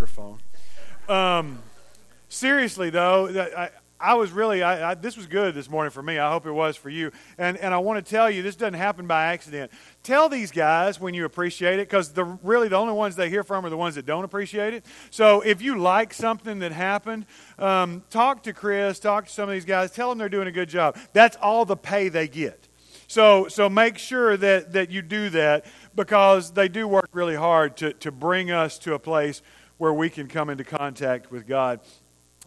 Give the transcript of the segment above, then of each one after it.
microphone. Um, seriously, though, I, I was really, I, I, this was good this morning for me. I hope it was for you. And, and I want to tell you, this doesn't happen by accident. Tell these guys when you appreciate it, because the, really the only ones they hear from are the ones that don't appreciate it. So if you like something that happened, um, talk to Chris, talk to some of these guys, tell them they're doing a good job. That's all the pay they get. So, so make sure that, that you do that because they do work really hard to, to bring us to a place where we can come into contact with God.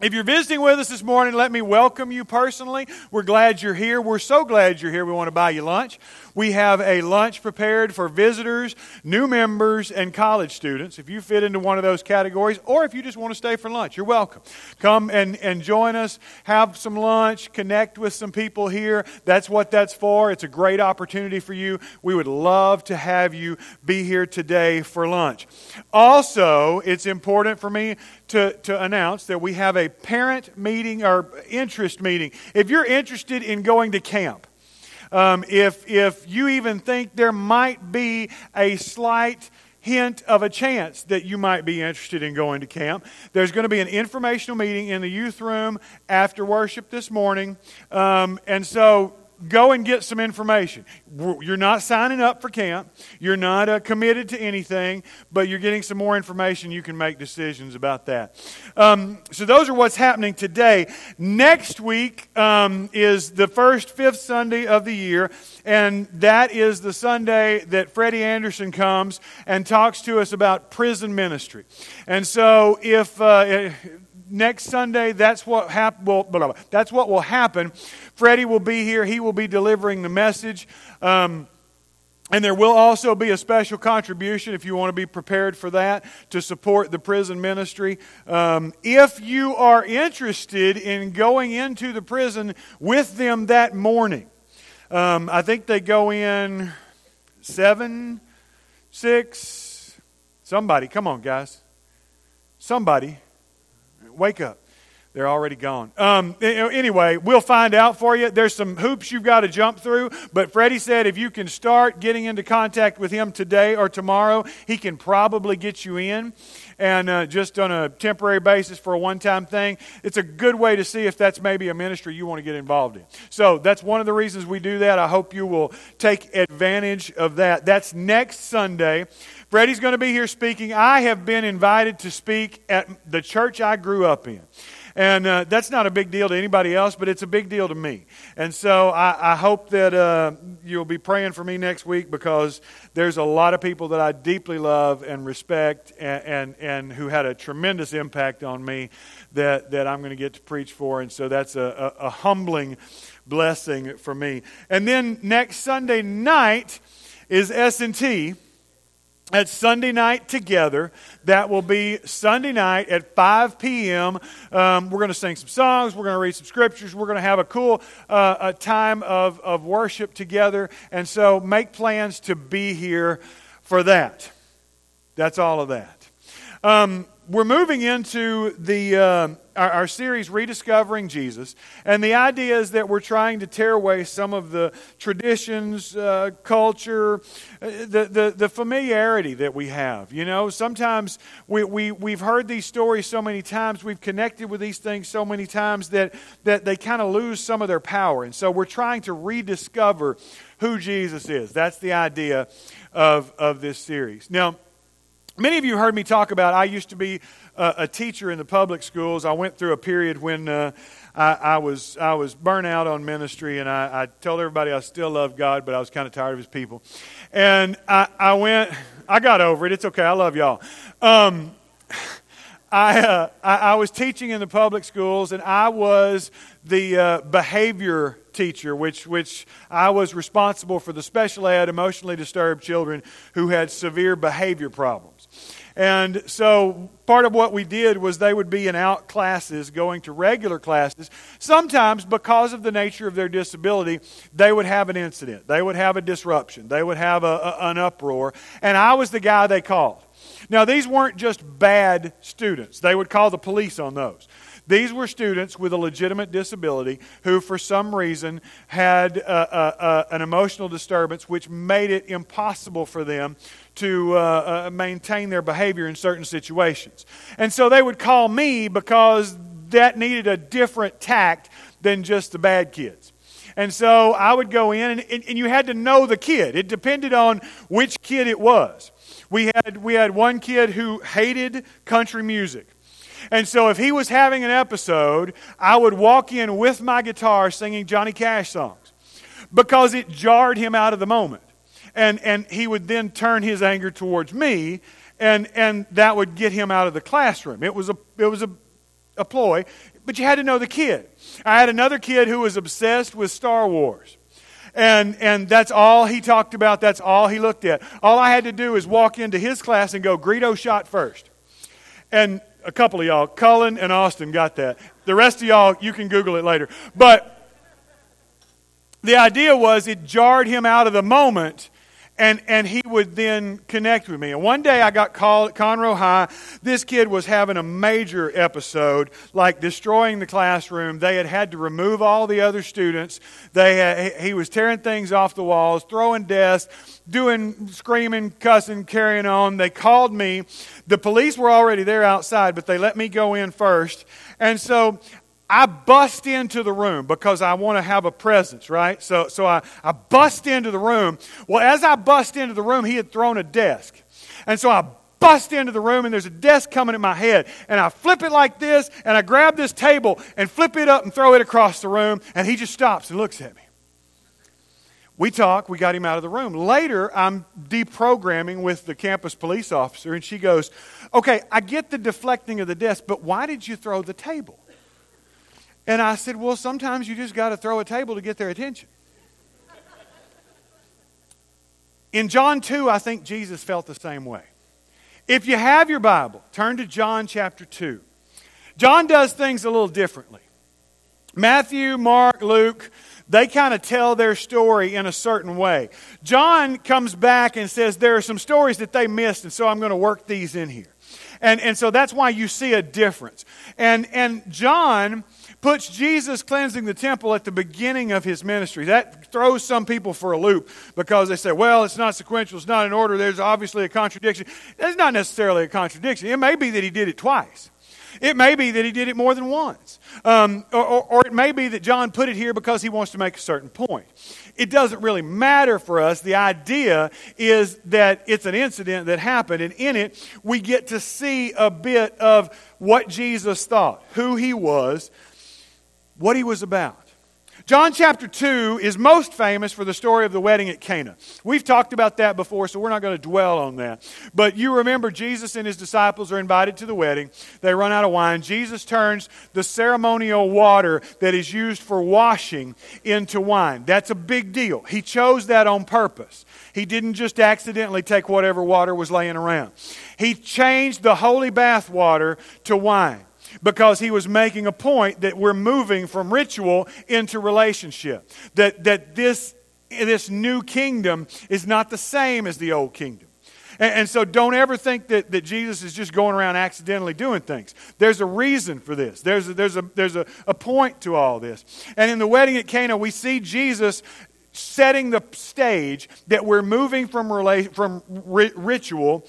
If you're visiting with us this morning, let me welcome you personally. We're glad you're here. We're so glad you're here. We want to buy you lunch. We have a lunch prepared for visitors, new members, and college students. If you fit into one of those categories, or if you just want to stay for lunch, you're welcome. Come and, and join us, have some lunch, connect with some people here. That's what that's for. It's a great opportunity for you. We would love to have you be here today for lunch. Also, it's important for me to, to announce that we have a parent meeting or interest meeting. If you're interested in going to camp, um, if, if you even think there might be a slight hint of a chance that you might be interested in going to camp. There's going to be an informational meeting in the youth room after worship this morning. Um, and so go and get some information. You're not signing up for camp, you're not uh, committed to anything, but you're getting some more information. You can make decisions about that. Um, so, those are what's happening today. Next week um, is the first fifth Sunday of the year, and that is the Sunday that Freddie Anderson comes and talks to us about prison ministry. And so, if uh, next Sunday, that's what hap- well, blah, blah, blah. that's what will happen. Freddie will be here. He will be delivering the message. Um, and there will also be a special contribution if you want to be prepared for that to support the prison ministry. Um, if you are interested in going into the prison with them that morning, um, I think they go in seven, six, somebody. Come on, guys. Somebody wake up. They're already gone. Um, anyway, we'll find out for you. There's some hoops you've got to jump through, but Freddie said if you can start getting into contact with him today or tomorrow, he can probably get you in. And uh, just on a temporary basis for a one time thing, it's a good way to see if that's maybe a ministry you want to get involved in. So that's one of the reasons we do that. I hope you will take advantage of that. That's next Sunday. Freddie's going to be here speaking. I have been invited to speak at the church I grew up in. And uh, that's not a big deal to anybody else, but it's a big deal to me. And so I, I hope that uh, you'll be praying for me next week because there's a lot of people that I deeply love and respect and, and, and who had a tremendous impact on me that, that I'm going to get to preach for. And so that's a, a, a humbling blessing for me. And then next Sunday night is S&T at Sunday night together. That will be Sunday night at 5 p.m. Um, we're going to sing some songs. We're going to read some scriptures. We're going to have a cool uh, a time of, of worship together. And so make plans to be here for that. That's all of that. Um, we're moving into the, uh, our, our, series, Rediscovering Jesus. And the idea is that we're trying to tear away some of the traditions, uh, culture, uh, the, the, the, familiarity that we have. You know, sometimes we, we, we've heard these stories so many times, we've connected with these things so many times that, that they kind of lose some of their power. And so we're trying to rediscover who Jesus is. That's the idea of, of this series. Now, Many of you heard me talk about I used to be a, a teacher in the public schools. I went through a period when uh, I, I, was I was burnt out on ministry, and I, I told everybody I still loved God, but I was kind of tired of His people. And I, I went. I got over it. It's okay. I love y'all. Um, I, uh, I, I was teaching in the public schools, and I was the uh, behavior teacher, which, which I was responsible for the special ed, emotionally disturbed children who had severe behavior problems. And so part of what we did was they would be in out classes going to regular classes. Sometimes, because of the nature of their disability, they would have an incident. They would have a disruption. They would have a, a, an uproar. And I was the guy they called. Now, these weren't just bad students, they would call the police on those. These were students with a legitimate disability who, for some reason, had uh, uh, uh, an emotional disturbance which made it impossible for them to uh, uh, maintain their behavior in certain situations. And so they would call me because that needed a different tact than just the bad kids. And so I would go in, and, and, you had to know the kid. It depended on which kid it was. We had, we had one kid who hated country music. And so if he was having an episode, I would walk in with my guitar singing Johnny Cash songs because it jarred him out of the moment. And, and he would then turn his anger towards me, and, and that would get him out of the classroom. It was a, it was a, a ploy, but you had to know the kid. I had another kid who was obsessed with Star Wars. And, and that's all he talked about. That's all he looked at. All I had to do is walk into his class and go, Greedo shot first. And a couple of y'all, Cullen and Austin, got that. The rest of y'all, you can Google it later. But the idea was it jarred him out of the moment and, and he would then connect with me. And one day I got called at Conroe High. This kid was having a major episode, like destroying the classroom. They had had to remove all the other students. They had, he was tearing things off the walls, throwing desks, doing screaming, cussing, carrying on. They called me. The police were already there outside, but they let me go in first. And so I bust into the room because I want to have a presence, right? So, so I, I bust into the room. Well, as I bust into the room, he had thrown a desk. And so I bust into the room, and there's a desk coming at my head. And I flip it like this, and I grab this table and flip it up and throw it across the room. And he just stops and looks at me. We talk, we got him out of the room. Later, I'm deprogramming with the campus police officer, and she goes, Okay, I get the deflecting of the desk, but why did you throw the table? And I said, Well, sometimes you just got to throw a table to get their attention. In John 2, I think Jesus felt the same way. If you have your Bible, turn to John chapter 2. John does things a little differently. Matthew, Mark, Luke, they kind of tell their story in a certain way. John comes back and says there are some stories that they missed, and so I'm going to work these in here. And, and so that's why you see a difference. And, and John puts Jesus cleansing the temple at the beginning of his ministry. That throws some people for a loop because they say, well, it's not sequential, it's not in order, there's obviously a contradiction. That's not necessarily a contradiction. It may be that he did it twice. It may be that he did it more than once. Um, or, or, or, it may be that John put it here because he wants to make a certain point. It doesn't really matter for us. The idea is that it's an incident that happened, and in it, we get to see a bit of what Jesus thought, who he was, what he was about. John chapter 2 is most famous for the story of the wedding at Cana. We've talked about that before, so we're not going to dwell on that. But you remember Jesus and his disciples are invited to the wedding. They run out of wine. Jesus turns the ceremonial water that is used for washing into wine. That's a big deal. He chose that on purpose. He didn't just accidentally take whatever water was laying around. He changed the holy bath water to wine because he was making a point that we're moving from ritual into relationship. That, that this, this new kingdom is not the same as the old kingdom. And, and so don't ever think that, that Jesus is just going around accidentally doing things. There's a reason for this, there's a, there's, a, there's a, a point to all this. And in the wedding at Cana, we see Jesus setting the stage that we're moving from, rela- from ri- ritual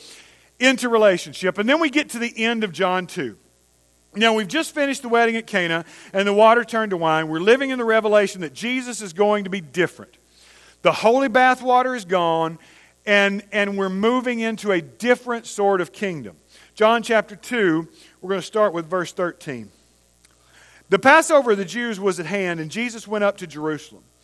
into relationship. And then we get to the end of John 2. Now, we've just finished the wedding at Cana, and the water turned to wine. We're living in the revelation that Jesus is going to be different. The holy bath water is gone, and, and we're moving into a different sort of kingdom. John chapter 2, we're going to start with verse 13. The Passover of the Jews was at hand, and Jesus went up to Jerusalem.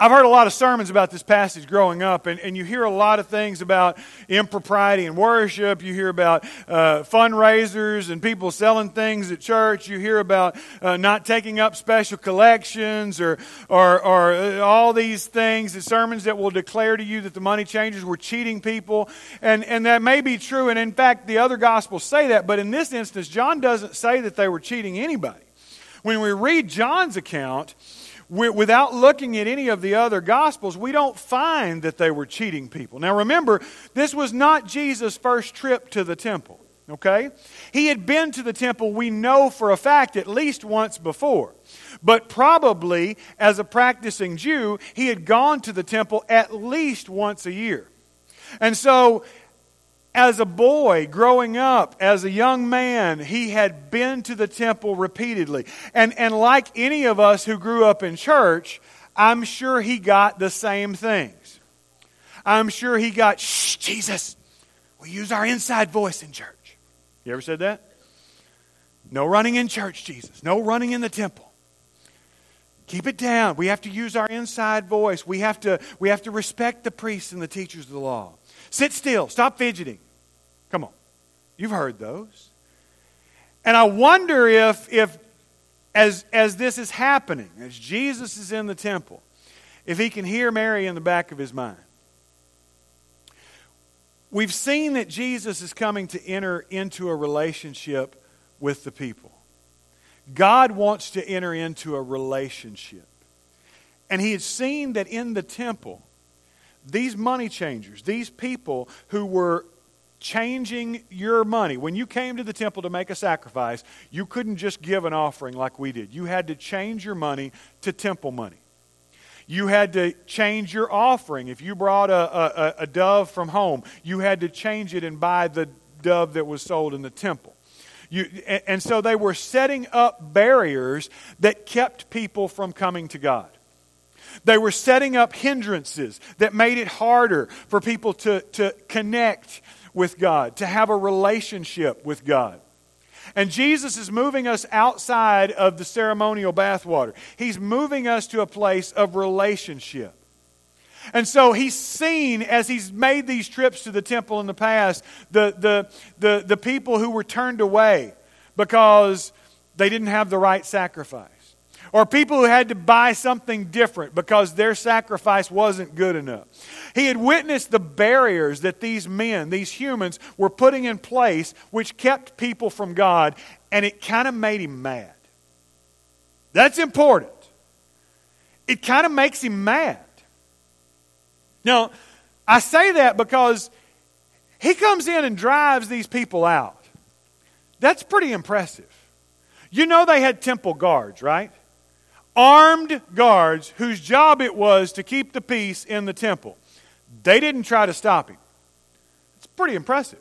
I've heard a lot of sermons about this passage growing up, and, and you hear a lot of things about impropriety in worship. You hear about uh, fundraisers and people selling things at church. You hear about uh, not taking up special collections or, or, or uh, all these things, the sermons that will declare to you that the money changers were cheating people. And, and that may be true, and in fact, the other gospels say that, but in this instance, John doesn't say that they were cheating anybody. When we read John's account, without looking at any of the other gospels, we don't find that they were cheating people. Now remember, this was not Jesus' first trip to the temple. Okay? He had been to the temple, we know for a fact, at least once before. But probably, as a practicing Jew, he had gone to the temple at least once a year. And so, as a boy growing up, as a young man, he had been to the temple repeatedly. And, and like any of us who grew up in church, I'm sure he got the same things. I'm sure he got, shh, Jesus, we use our inside voice in church. You ever said that? No running in church, Jesus. No running in the temple. Keep it down. We have to use our inside voice. We have to, we have to respect the priests and the teachers of the law. Sit still. Stop fidgeting. Come on. You've heard those. And I wonder if, if as, as this is happening, as Jesus is in the temple, if he can hear Mary in the back of his mind. We've seen that Jesus is coming to enter into a relationship with the people. God wants to enter into a relationship. And he had seen that in the temple, these money changers, these people who were changing your money. When you came to the temple to make a sacrifice, you couldn't just give an offering like we did. You had to change your money to temple money. You had to change your offering. If you brought a, a, a dove from home, you had to change it and buy the dove that was sold in the temple. You, and so they were setting up barriers that kept people from coming to God. They were setting up hindrances that made it harder for people to, to connect with God, to have a relationship with God. And Jesus is moving us outside of the ceremonial bathwater. He's moving us to a place of relationship. And so he's seen as he's made these trips to the temple in the past, the, the, the, the people who were turned away because they didn't have the right sacrifice. Or people who had to buy something different because their sacrifice wasn't good enough. He had witnessed the barriers that these men, these humans, were putting in place, which kept people from God, and it kind of made him mad. That's important. It kind of makes him mad. Now, I say that because he comes in and drives these people out. That's pretty impressive. You know they had temple guards, right? Armed guards whose job it was to keep the peace in the temple. They didn't try to stop him. It's pretty impressive.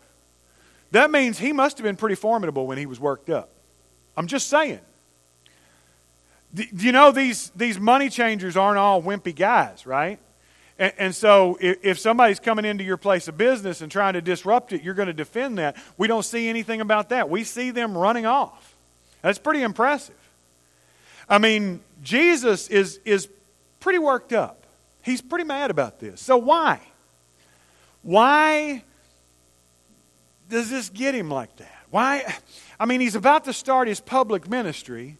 That means he must have been pretty formidable when he was worked up. I'm just saying. You know these, these money changers aren't all wimpy guys, right? And, and so if, if, somebody's coming into your place of business and trying to disrupt it, you're going to defend that. We don't see anything about that. We see them running off. That's pretty impressive. I mean, Jesus is, is pretty worked up. He's pretty mad about this. So why? Why does this get him like that? Why? I mean, he's about to start his public ministry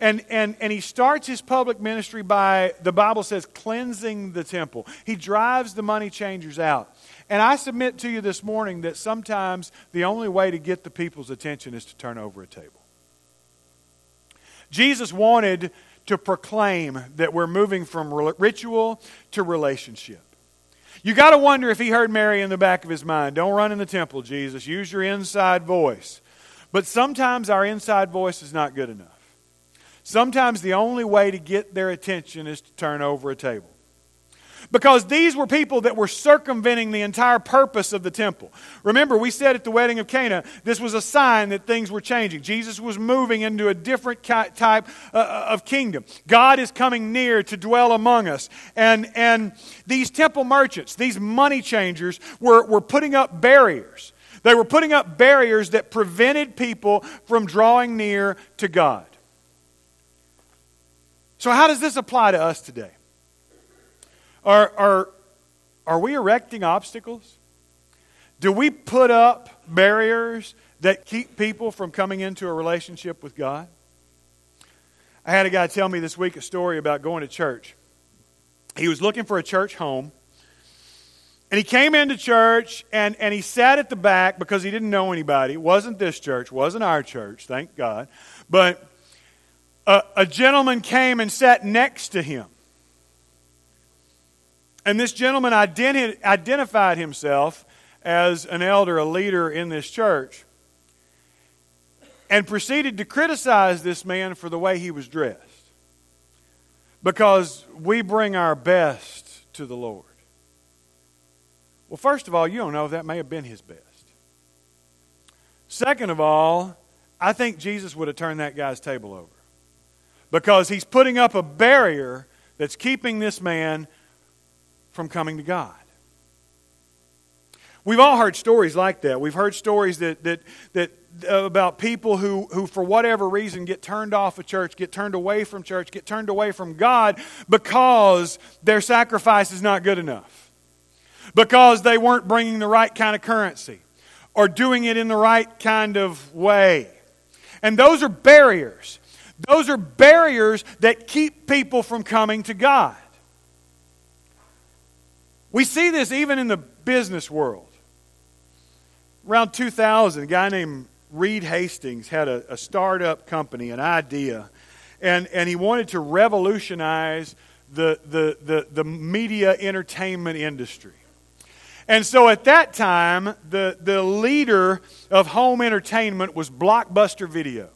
and, and, and he starts his public ministry by, the Bible says, cleansing the temple. He drives the money changers out. And I submit to you this morning that sometimes the only way to get the people's attention is to turn over a table. Jesus wanted to proclaim that we're moving from ritual to relationship. You got to wonder if he heard Mary in the back of his mind. Don't run in the temple, Jesus. Use your inside voice. But sometimes our inside voice is not good enough. Sometimes the only way to get their attention is to turn over a table. Because these were people that were circumventing the entire purpose of the temple. Remember, we said at the wedding of Cana, this was a sign that things were changing. Jesus was moving into a different type uh, uh, of kingdom. God is coming near to dwell among us. And, and these temple merchants, these money changers, were, were putting up barriers. They were putting up barriers that prevented people from drawing near to God. So, how does this apply to us today? Are, are, are we erecting obstacles? Do we put up barriers that keep people from coming into a relationship with God? I had a guy tell me this week a story about going to church. He was looking for a church home. And he came into church and, and he sat at the back because he didn't know anybody. It wasn't this church, wasn't our church, thank God. But a, a gentleman came and sat next to him. And this gentleman identi- identified himself as an elder, a leader in this church, and proceeded to criticize this man for the way he was dressed. Because we bring our best to the Lord. Well, first of all, you don't know if that may have been his best. Second of all, I think Jesus would have turned that guy's table over because he's putting up a barrier that's keeping this man from coming to God. We've all heard stories like that. We've heard stories that, that, that uh, about people who, who, for whatever reason, get turned off of church, get turned away from church, get turned away from God because their sacrifice is not good enough, because they weren't bringing the right kind of currency or doing it in the right kind of way. And those are barriers. Those are barriers that keep people from coming to God. We see this even in the business world. Around 2000, a guy named Reed Hastings had a, a startup company, an idea, and, and he wanted to revolutionize the, the, the, the media entertainment industry. And so at that time, the, the leader of home entertainment was Blockbuster Video.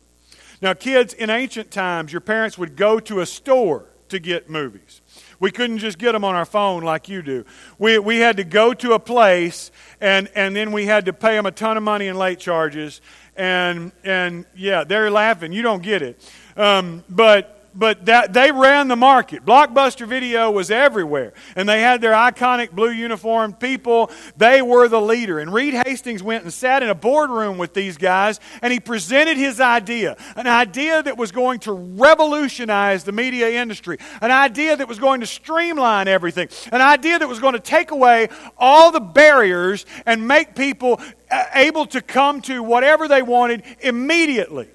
Now, kids, in ancient times, your parents would go to a store to get movies. We couldn't just get them on our phone like you do. We, we had to go to a place, and, and then we had to pay them a ton of money in late charges. And, and yeah, they're laughing. You don't get it. Um, but but that, they ran the market. Blockbuster Video was everywhere. And they had their iconic blue uniformed people. They were the leader. And Reed Hastings went and sat in a boardroom with these guys, and he presented his idea an idea that was going to revolutionize the media industry, an idea that was going to streamline everything, an idea that was going to take away all the barriers and make people uh, able to come to whatever they wanted immediately.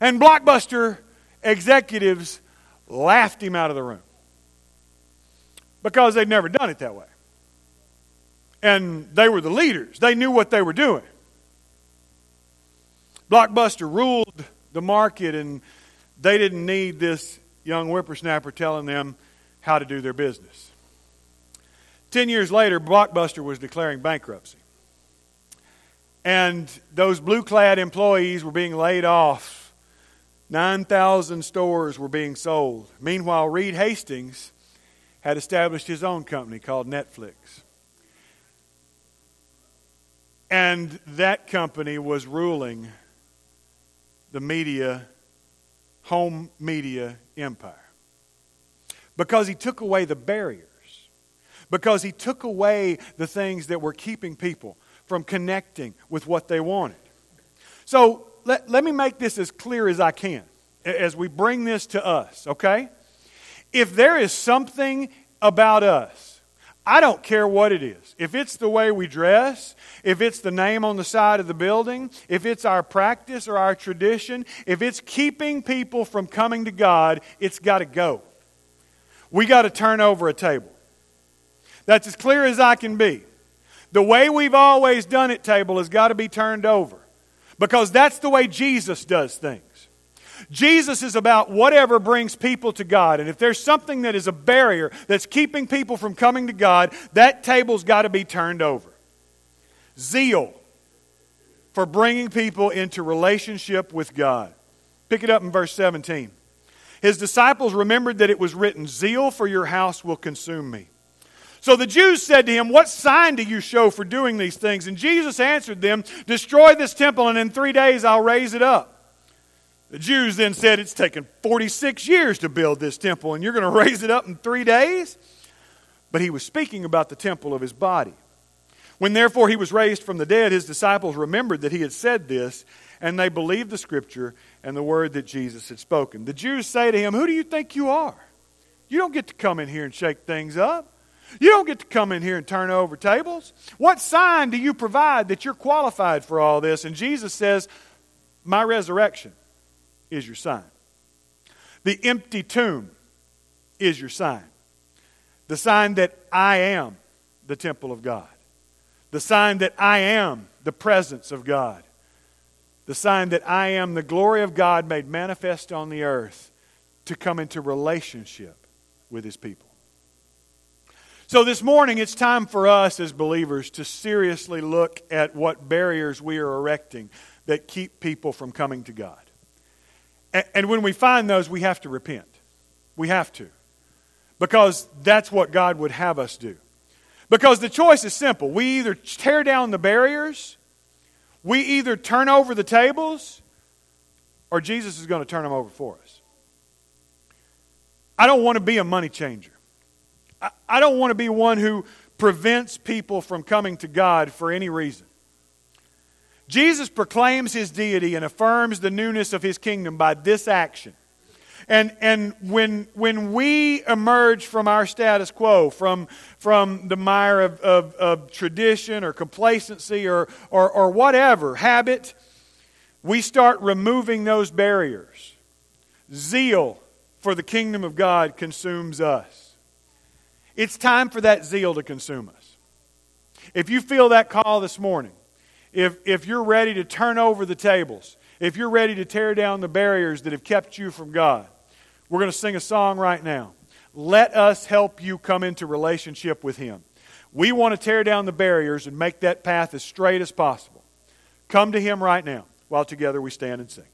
And Blockbuster executives laughed him out of the room because they'd never done it that way. And they were the leaders, they knew what they were doing. Blockbuster ruled the market, and they didn't need this young whippersnapper telling them how to do their business. Ten years later, Blockbuster was declaring bankruptcy. And those blue clad employees were being laid off 9,000 stores were being sold. Meanwhile, Reed Hastings had established his own company called Netflix. And that company was ruling the media, home media empire. Because he took away the barriers. Because he took away the things that were keeping people from connecting with what they wanted. So let, let me make this as clear as I can as we bring this to us, okay? If there is something about us, I don't care what it is. If it's the way we dress, if it's the name on the side of the building, if it's our practice or our tradition, if it's keeping people from coming to God, it's got to go. We got to turn over a table. That's as clear as I can be. The way we've always done it, table, has got to be turned over. Because that's the way Jesus does things. Jesus is about whatever brings people to God. And if there's something that is a barrier that's keeping people from coming to God, that table's got to be turned over. Zeal for bringing people into relationship with God. Pick it up in verse 17. His disciples remembered that it was written, Zeal for your house will consume me. So the Jews said to him, What sign do you show for doing these things? And Jesus answered them, Destroy this temple, and in three days I'll raise it up. The Jews then said, It's taken 46 years to build this temple, and you're going to raise it up in three days? But he was speaking about the temple of his body. When therefore he was raised from the dead, his disciples remembered that he had said this, and they believed the scripture and the word that Jesus had spoken. The Jews say to him, Who do you think you are? You don't get to come in here and shake things up. You don't get to come in here and turn over tables. What sign do you provide that you're qualified for all this? And Jesus says, My resurrection is your sign. The empty tomb is your sign. The sign that I am the temple of God. The sign that I am the presence of God. The sign that I am the glory of God made manifest on the earth to come into relationship with his people. So, this morning, it's time for us as believers to seriously look at what barriers we are erecting that keep people from coming to God. And when we find those, we have to repent. We have to. Because that's what God would have us do. Because the choice is simple. We either tear down the barriers, we either turn over the tables, or Jesus is going to turn them over for us. I don't want to be a money changer. I, don't want to be one who prevents people from coming to God for any reason. Jesus proclaims his deity and affirms the newness of his kingdom by this action. And, and when, when we emerge from our status quo, from, from the mire of, of, of tradition or complacency or, or, or whatever, habit, we start removing those barriers. Zeal for the kingdom of God consumes us. It's time for that zeal to consume us. If you feel that call this morning, if, if you're ready to turn over the tables, if you're ready to tear down the barriers that have kept you from God, we're going to sing a song right now. Let us help you come into relationship with Him. We want to tear down the barriers and make that path as straight as possible. Come to Him right now while together we stand and sing.